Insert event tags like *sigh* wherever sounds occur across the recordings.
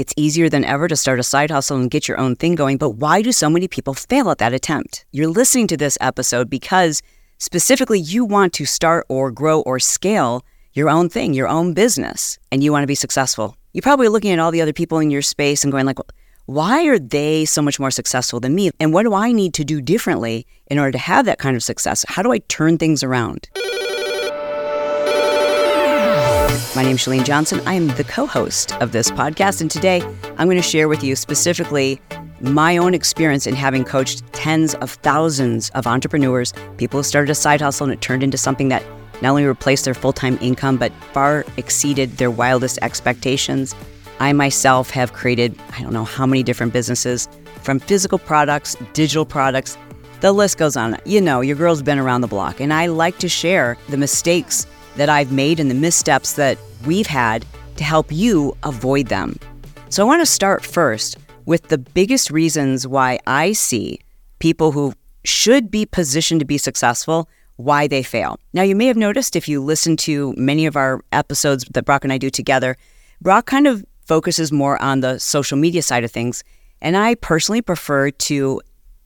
It's easier than ever to start a side hustle and get your own thing going, but why do so many people fail at that attempt? You're listening to this episode because specifically you want to start or grow or scale your own thing, your own business, and you want to be successful. You're probably looking at all the other people in your space and going like, why are they so much more successful than me? And what do I need to do differently in order to have that kind of success? How do I turn things around? My name is Chalene Johnson. I am the co host of this podcast. And today I'm going to share with you specifically my own experience in having coached tens of thousands of entrepreneurs, people who started a side hustle and it turned into something that not only replaced their full time income, but far exceeded their wildest expectations. I myself have created, I don't know how many different businesses from physical products, digital products, the list goes on. You know, your girl's been around the block, and I like to share the mistakes that I've made and the missteps that we've had to help you avoid them. So I want to start first with the biggest reasons why I see people who should be positioned to be successful why they fail. Now, you may have noticed if you listen to many of our episodes that Brock and I do together, Brock kind of focuses more on the social media side of things. And I personally prefer to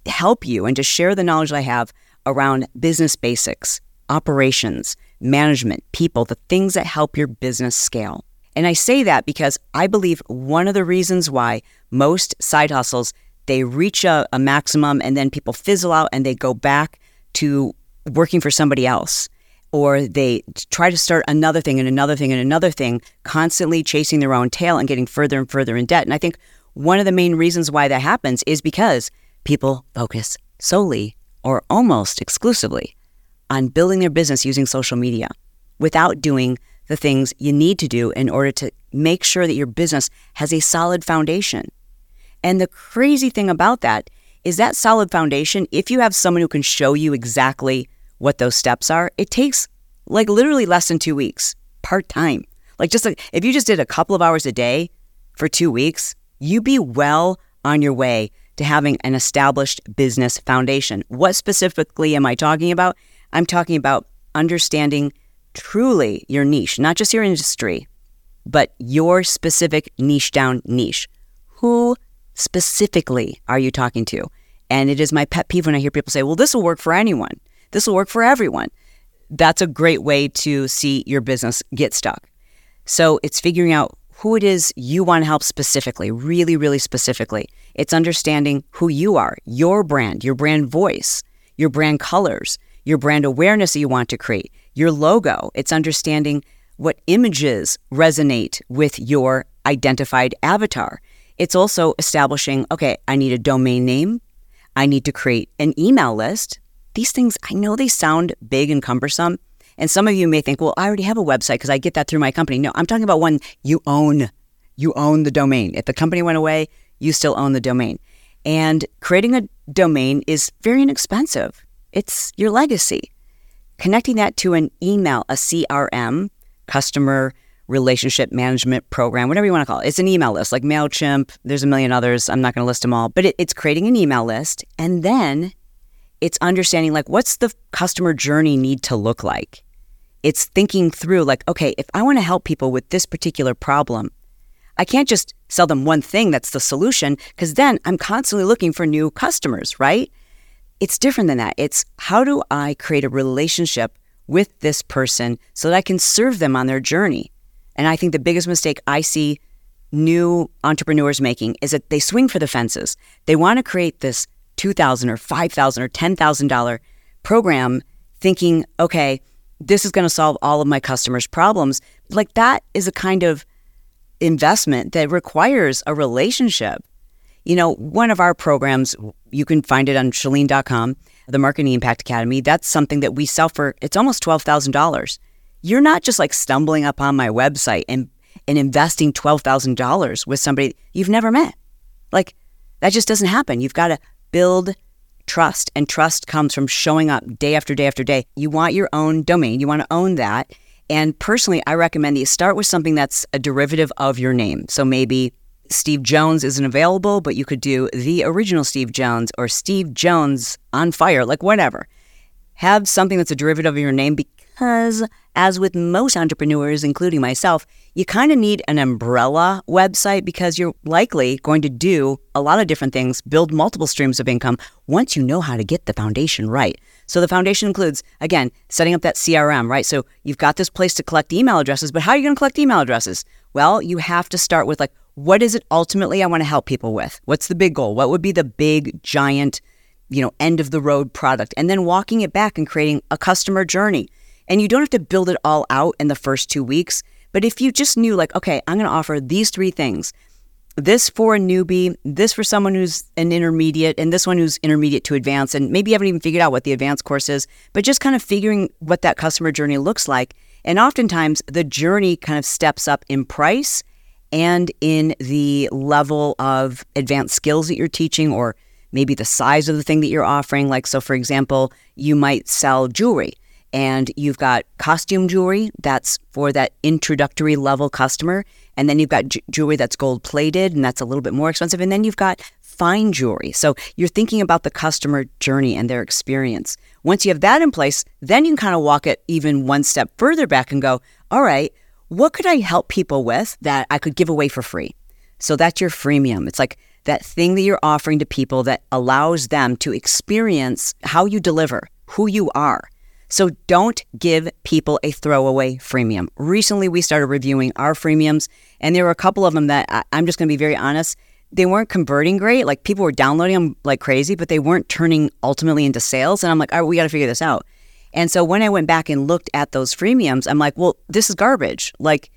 help you and to share the knowledge I have around business basics, operations, management, people, the things that help your business scale. And I say that because I believe one of the reasons why most side hustles they reach a, a maximum and then people fizzle out and they go back to working for somebody else or they try to start another thing and another thing and another thing, constantly chasing their own tail and getting further and further in debt. And I think one of the main reasons why that happens is because people focus solely or almost exclusively on building their business using social media without doing the things you need to do in order to make sure that your business has a solid foundation. And the crazy thing about that is that solid foundation, if you have someone who can show you exactly what those steps are, it takes like literally less than two weeks, part time. Like just like if you just did a couple of hours a day for two weeks, you'd be well on your way to having an established business foundation. What specifically am I talking about? I'm talking about understanding truly your niche, not just your industry, but your specific niche down niche. Who specifically are you talking to? And it is my pet peeve when I hear people say, well, this will work for anyone. This will work for everyone. That's a great way to see your business get stuck. So it's figuring out who it is you want to help specifically, really, really specifically. It's understanding who you are, your brand, your brand voice, your brand colors, your brand awareness that you want to create, your logo. It's understanding what images resonate with your identified avatar. It's also establishing okay, I need a domain name. I need to create an email list these things, I know they sound big and cumbersome. And some of you may think, well, I already have a website because I get that through my company. No, I'm talking about one you own. You own the domain. If the company went away, you still own the domain. And creating a domain is very inexpensive. It's your legacy. Connecting that to an email, a CRM, customer relationship management program, whatever you want to call it. It's an email list like MailChimp. There's a million others. I'm not going to list them all, but it, it's creating an email list and then it's understanding like what's the customer journey need to look like. It's thinking through like, okay, if I want to help people with this particular problem, I can't just sell them one thing that's the solution because then I'm constantly looking for new customers, right? It's different than that. It's how do I create a relationship with this person so that I can serve them on their journey? And I think the biggest mistake I see new entrepreneurs making is that they swing for the fences. They want to create this 2,000 or 5,000 or $10,000 program thinking, okay, this is going to solve all of my customers' problems. Like that is a kind of investment that requires a relationship. You know, one of our programs, you can find it on chalene.com, the Marketing Impact Academy. That's something that we sell for, it's almost $12,000. You're not just like stumbling upon my website and and investing $12,000 with somebody you've never met. Like, that just doesn't happen. You've got to build trust, and trust comes from showing up day after day after day. You want your own domain, you want to own that. And personally, I recommend that you start with something that's a derivative of your name. So maybe Steve Jones isn't available, but you could do the original Steve Jones or Steve Jones on fire, like whatever. Have something that's a derivative of your name because, as with most entrepreneurs, including myself, you kind of need an umbrella website because you're likely going to do a lot of different things, build multiple streams of income once you know how to get the foundation right. So the foundation includes, again, setting up that CRM, right? So you've got this place to collect email addresses, but how are you going to collect email addresses? Well, you have to start with like, what is it ultimately I want to help people with? What's the big goal? What would be the big, giant, you know, end of the road product? And then walking it back and creating a customer journey. And you don't have to build it all out in the first two weeks. But if you just knew, like, okay, I'm going to offer these three things this for a newbie, this for someone who's an intermediate, and this one who's intermediate to advanced, and maybe you haven't even figured out what the advanced course is, but just kind of figuring what that customer journey looks like. And oftentimes the journey kind of steps up in price and in the level of advanced skills that you're teaching, or maybe the size of the thing that you're offering. Like, so for example, you might sell jewelry and you've got costume jewelry that's for that introductory level customer. And then you've got j- jewelry that's gold plated and that's a little bit more expensive. And then you've got fine jewelry. So you're thinking about the customer journey and their experience. Once you have that in place, then you can kind of walk it even one step further back and go, all right, what could I help people with that I could give away for free? So that's your freemium. It's like that thing that you're offering to people that allows them to experience how you deliver, who you are. So don't give people a throwaway freemium. Recently, we started reviewing our freemiums, and there were a couple of them that I, I'm just going to be very honest. They weren't converting great. Like people were downloading them like crazy, but they weren't turning ultimately into sales. And I'm like, all right, we got to figure this out. And so when I went back and looked at those freemiums, I'm like, well, this is garbage. Like,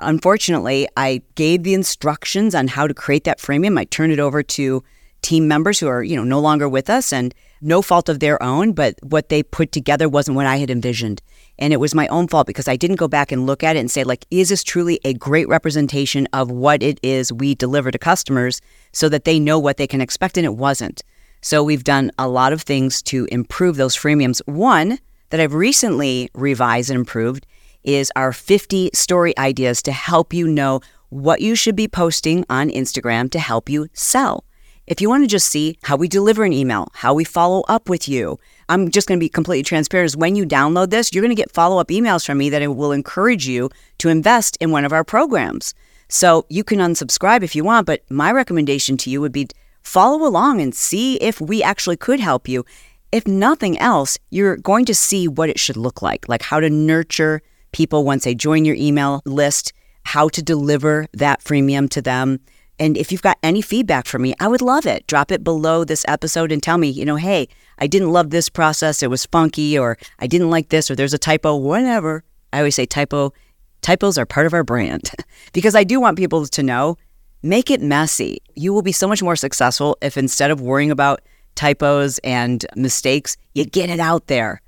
unfortunately, I gave the instructions on how to create that freemium. I turned it over to team members who are, you know, no longer with us and no fault of their own, but what they put together wasn't what I had envisioned. And it was my own fault because I didn't go back and look at it and say, like, is this truly a great representation of what it is we deliver to customers so that they know what they can expect? And it wasn't. So we've done a lot of things to improve those freemiums. One that I've recently revised and improved is our 50 story ideas to help you know what you should be posting on Instagram to help you sell. If you want to just see how we deliver an email, how we follow up with you, I'm just going to be completely transparent. Is when you download this, you're going to get follow up emails from me that will encourage you to invest in one of our programs. So you can unsubscribe if you want, but my recommendation to you would be follow along and see if we actually could help you. If nothing else, you're going to see what it should look like, like how to nurture people once they join your email list, how to deliver that freemium to them and if you've got any feedback for me, I would love it. Drop it below this episode and tell me, you know, hey, I didn't love this process. It was funky, or I didn't like this, or there's a typo, whatever. I always say typo. Typos are part of our brand *laughs* because I do want people to know make it messy. You will be so much more successful if instead of worrying about typos and mistakes, you get it out there.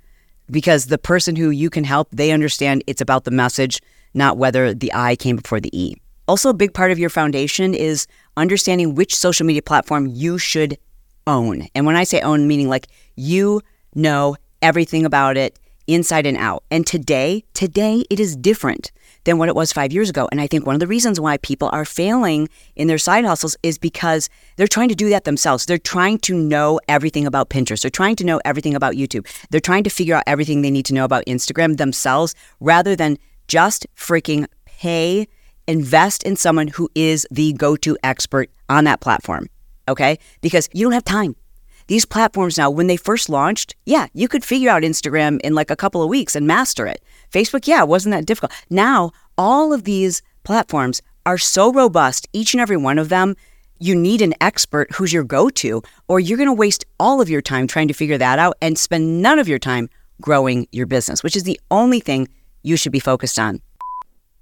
Because the person who you can help, they understand it's about the message, not whether the I came before the E. Also, a big part of your foundation is understanding which social media platform you should own. And when I say own, meaning like you know everything about it inside and out. And today, today it is different than what it was five years ago. And I think one of the reasons why people are failing in their side hustles is because they're trying to do that themselves. They're trying to know everything about Pinterest. They're trying to know everything about YouTube. They're trying to figure out everything they need to know about Instagram themselves rather than just freaking pay invest in someone who is the go to expert on that platform. Okay? Because you don't have time. These platforms now, when they first launched, yeah, you could figure out Instagram in like a couple of weeks and master it. Facebook, yeah, wasn't that difficult. Now, all of these platforms are so robust, each and every one of them. You need an expert who's your go to, or you're going to waste all of your time trying to figure that out and spend none of your time growing your business, which is the only thing you should be focused on.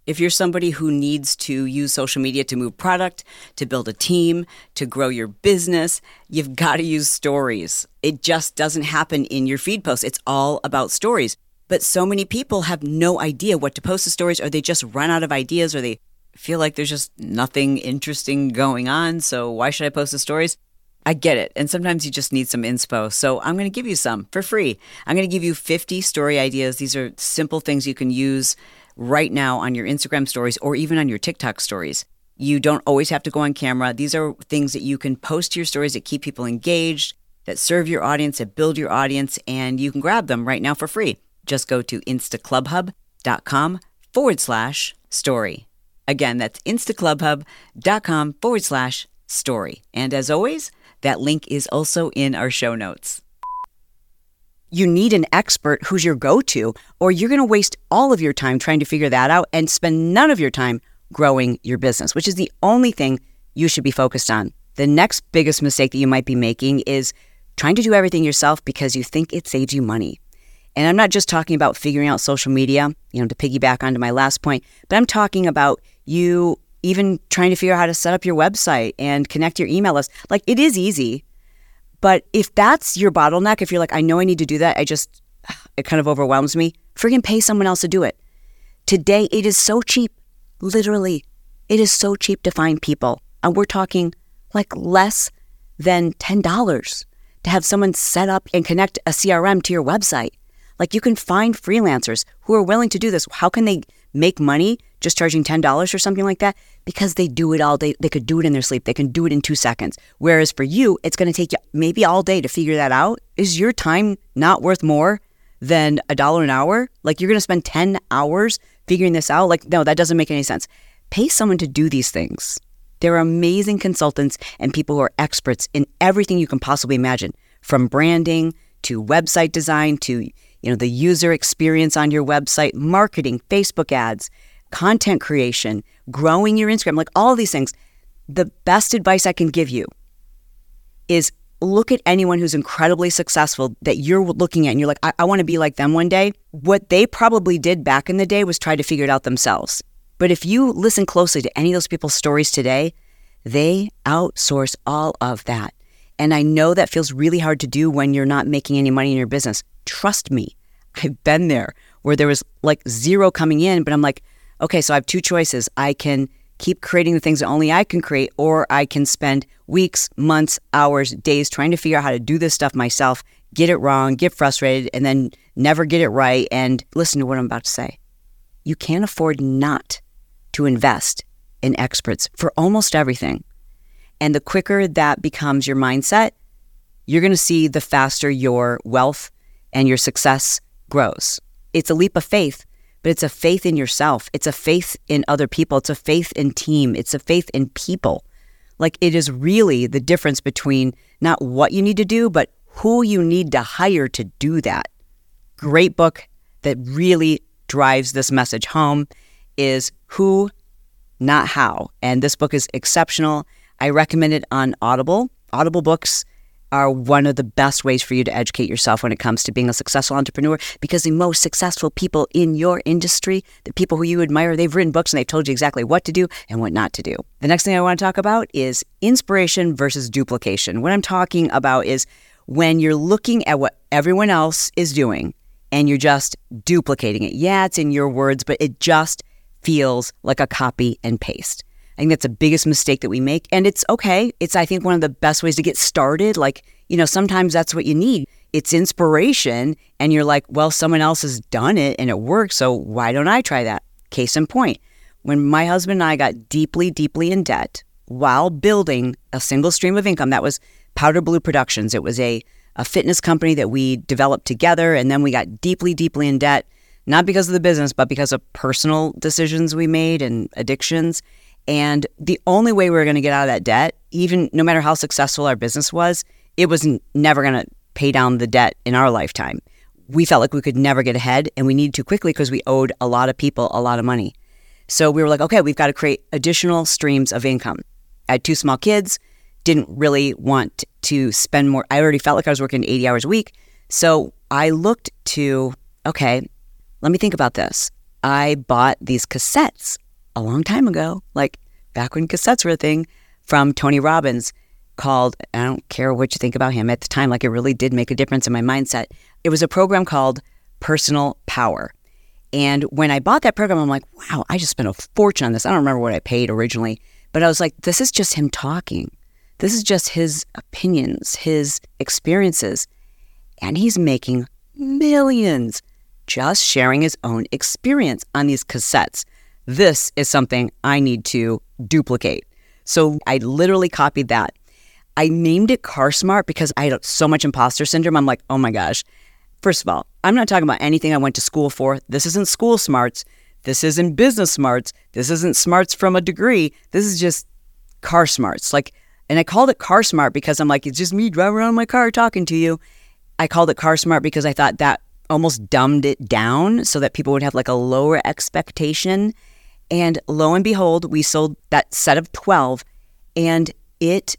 If you're somebody who needs to use social media to move product, to build a team, to grow your business, you've got to use stories. It just doesn't happen in your feed posts. It's all about stories. But so many people have no idea what to post the stories, or they just run out of ideas, or they feel like there's just nothing interesting going on. So why should I post the stories? I get it. And sometimes you just need some inspo. So I'm going to give you some for free. I'm going to give you 50 story ideas. These are simple things you can use right now on your Instagram stories or even on your TikTok stories. You don't always have to go on camera. These are things that you can post to your stories that keep people engaged, that serve your audience, that build your audience, and you can grab them right now for free. Just go to instaclubhub.com forward slash story. Again, that's instaclubhub.com forward slash story. And as always, that link is also in our show notes. You need an expert who's your go to, or you're going to waste all of your time trying to figure that out and spend none of your time growing your business, which is the only thing you should be focused on. The next biggest mistake that you might be making is trying to do everything yourself because you think it saves you money. And I'm not just talking about figuring out social media, you know, to piggyback onto my last point, but I'm talking about you even trying to figure out how to set up your website and connect your email list. Like it is easy. But if that's your bottleneck, if you're like, I know I need to do that, I just, *sighs* it kind of overwhelms me, friggin' pay someone else to do it. Today, it is so cheap. Literally, it is so cheap to find people. And we're talking like less than $10 to have someone set up and connect a CRM to your website. Like you can find freelancers who are willing to do this. How can they make money just charging $10 or something like that because they do it all day. They could do it in their sleep. They can do it in two seconds. Whereas for you, it's going to take you maybe all day to figure that out. Is your time not worth more than a dollar an hour? Like you're going to spend 10 hours figuring this out? Like, no, that doesn't make any sense. Pay someone to do these things. There are amazing consultants and people who are experts in everything you can possibly imagine, from branding to website design to you know the user experience on your website, marketing, Facebook ads, content creation, growing your Instagram, like all these things. The best advice I can give you is look at anyone who's incredibly successful that you're looking at and you're like, I, I want to be like them one day. What they probably did back in the day was try to figure it out themselves. But if you listen closely to any of those people's stories today, they outsource all of that. And I know that feels really hard to do when you're not making any money in your business. Trust me, I've been there where there was like zero coming in, but I'm like, okay, so I have two choices. I can keep creating the things that only I can create, or I can spend weeks, months, hours, days trying to figure out how to do this stuff myself, get it wrong, get frustrated, and then never get it right. And listen to what I'm about to say. You can't afford not to invest in experts for almost everything. And the quicker that becomes your mindset, you're going to see the faster your wealth and your success grows. It's a leap of faith but it's a faith in yourself. It's a faith in other people. It's a faith in team. It's a faith in people. Like it is really the difference between not what you need to do, but who you need to hire to do that. Great book that really drives this message home is Who, Not How. And this book is exceptional. I recommend it on Audible. Audible books are one of the best ways for you to educate yourself when it comes to being a successful entrepreneur because the most successful people in your industry, the people who you admire, they've written books and they've told you exactly what to do and what not to do. The next thing I want to talk about is inspiration versus duplication. What I'm talking about is when you're looking at what everyone else is doing and you're just duplicating it. Yeah, it's in your words, but it just feels like a copy and paste. I think that's the biggest mistake that we make. And it's okay. It's, I think, one of the best ways to get started. Like, you know, sometimes that's what you need. It's inspiration. And you're like, well, someone else has done it and it works. So why don't I try that? Case in point, when my husband and I got deeply, deeply in debt while building a single stream of income, that was Powder Blue Productions. It was a, a fitness company that we developed together. And then we got deeply, deeply in debt, not because of the business, but because of personal decisions we made and addictions. And the only way we were going to get out of that debt, even no matter how successful our business was, it was never going to pay down the debt in our lifetime. We felt like we could never get ahead and we needed to quickly because we owed a lot of people a lot of money. So we were like, okay, we've got to create additional streams of income. I had two small kids, didn't really want to spend more. I already felt like I was working 80 hours a week. So I looked to, okay, let me think about this. I bought these cassettes a long time ago, like back when cassettes were a thing, from Tony Robbins called, I don't care what you think about him at the time, like it really did make a difference in my mindset. It was a program called Personal Power. And when I bought that program, I'm like, wow, I just spent a fortune on this. I don't remember what I paid originally, but I was like, this is just him talking. This is just his opinions, his experiences. And he's making millions just sharing his own experience on these cassettes. This is something I need to duplicate. So I literally copied that. I named it Car Smart because I had so much imposter syndrome. I'm like, oh my gosh. First of all, I'm not talking about anything I went to school for. This isn't school smarts. This isn't business smarts. This isn't smarts from a degree. This is just car smarts. Like, and I called it Car Smart because I'm like, it's just me driving around my car talking to you. I called it Car Smart because I thought that almost dumbed it down so that people would have like a lower expectation. And lo and behold, we sold that set of 12 and it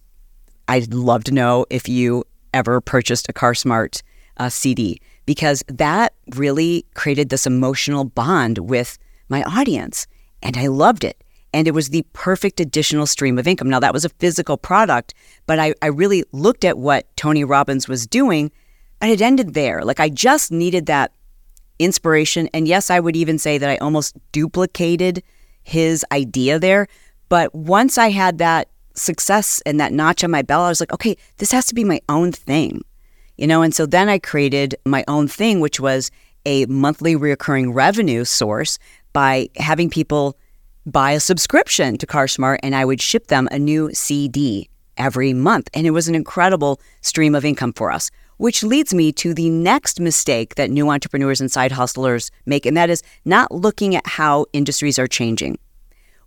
I'd love to know if you ever purchased a CarSmart uh, CD because that really created this emotional bond with my audience. And I loved it. And it was the perfect additional stream of income. Now, that was a physical product, but I, I really looked at what Tony Robbins was doing and it ended there. Like I just needed that inspiration. And yes, I would even say that I almost duplicated his idea there. But once I had that success and that notch on my belt, I was like, okay, this has to be my own thing. You know, and so then I created my own thing, which was a monthly reoccurring revenue source by having people buy a subscription to CarSmart and I would ship them a new CD every month. And it was an incredible stream of income for us, which leads me to the next mistake that new entrepreneurs and side hustlers make, and that is not looking at how industries are changing.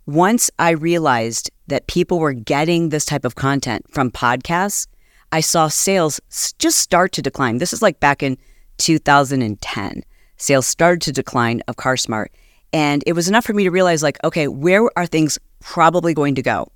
Once I realized that people were getting this type of content from podcasts, I saw sales just start to decline. This is like back in 2010. Sales started to decline of CarSmart. And it was enough for me to realize, like, okay, where are things probably going to go?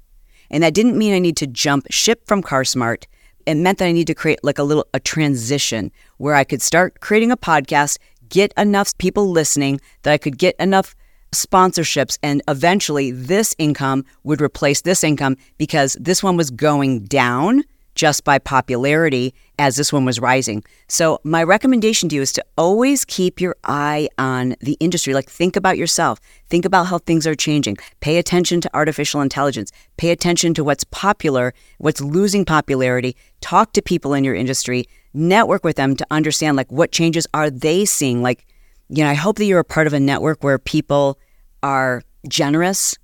And that didn't mean I need to jump ship from CarSmart. It meant that I need to create like a little a transition where I could start creating a podcast, get enough people listening that I could get enough sponsorships and eventually this income would replace this income because this one was going down just by popularity as this one was rising. So, my recommendation to you is to always keep your eye on the industry. Like, think about yourself, think about how things are changing, pay attention to artificial intelligence, pay attention to what's popular, what's losing popularity, talk to people in your industry, network with them to understand like what changes are they seeing. Like, you know, I hope that you're a part of a network where people are generous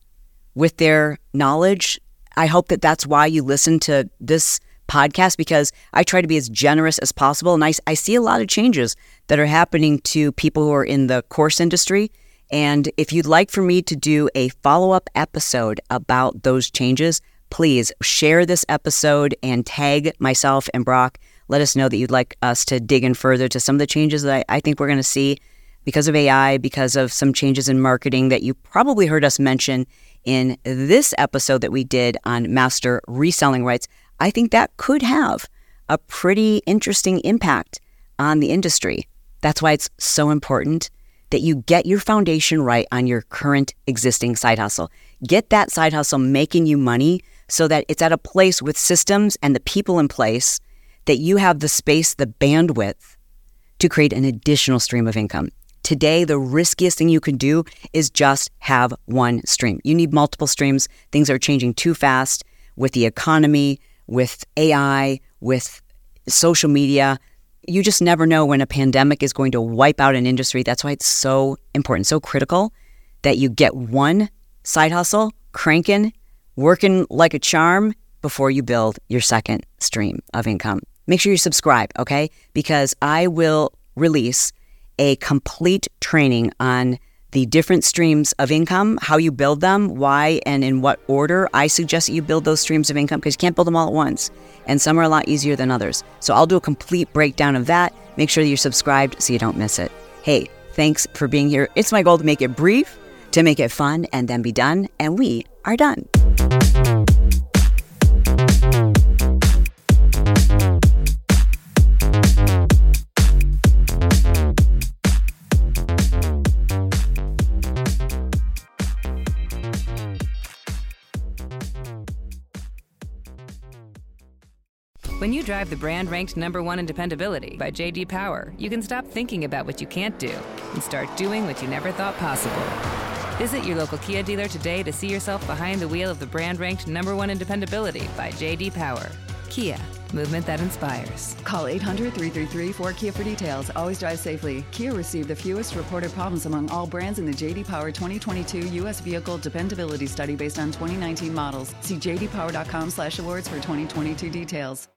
with their knowledge. I hope that that's why you listen to this podcast because I try to be as generous as possible. And I, I see a lot of changes that are happening to people who are in the course industry. And if you'd like for me to do a follow up episode about those changes, please share this episode and tag myself and Brock. Let us know that you'd like us to dig in further to some of the changes that I, I think we're going to see because of AI, because of some changes in marketing that you probably heard us mention in this episode that we did on master reselling rights. I think that could have a pretty interesting impact on the industry. That's why it's so important that you get your foundation right on your current existing side hustle. Get that side hustle making you money so that it's at a place with systems and the people in place that you have the space, the bandwidth to create an additional stream of income. Today, the riskiest thing you can do is just have one stream. You need multiple streams. Things are changing too fast with the economy, with AI, with social media. You just never know when a pandemic is going to wipe out an industry. That's why it's so important, so critical that you get one side hustle cranking, working like a charm before you build your second stream of income. Make sure you subscribe, okay? Because I will release a complete training on the different streams of income, how you build them, why and in what order. I suggest that you build those streams of income because you can't build them all at once. And some are a lot easier than others. So I'll do a complete breakdown of that. Make sure that you're subscribed so you don't miss it. Hey, thanks for being here. It's my goal to make it brief, to make it fun, and then be done. And we are done. When you drive the brand ranked number one in dependability by JD Power, you can stop thinking about what you can't do and start doing what you never thought possible. Visit your local Kia dealer today to see yourself behind the wheel of the brand ranked number one in dependability by JD Power. Kia, movement that inspires. Call 800 333 4KIA for details. Always drive safely. Kia received the fewest reported problems among all brands in the JD Power 2022 U.S. Vehicle Dependability Study based on 2019 models. See jdpower.com slash awards for 2022 details.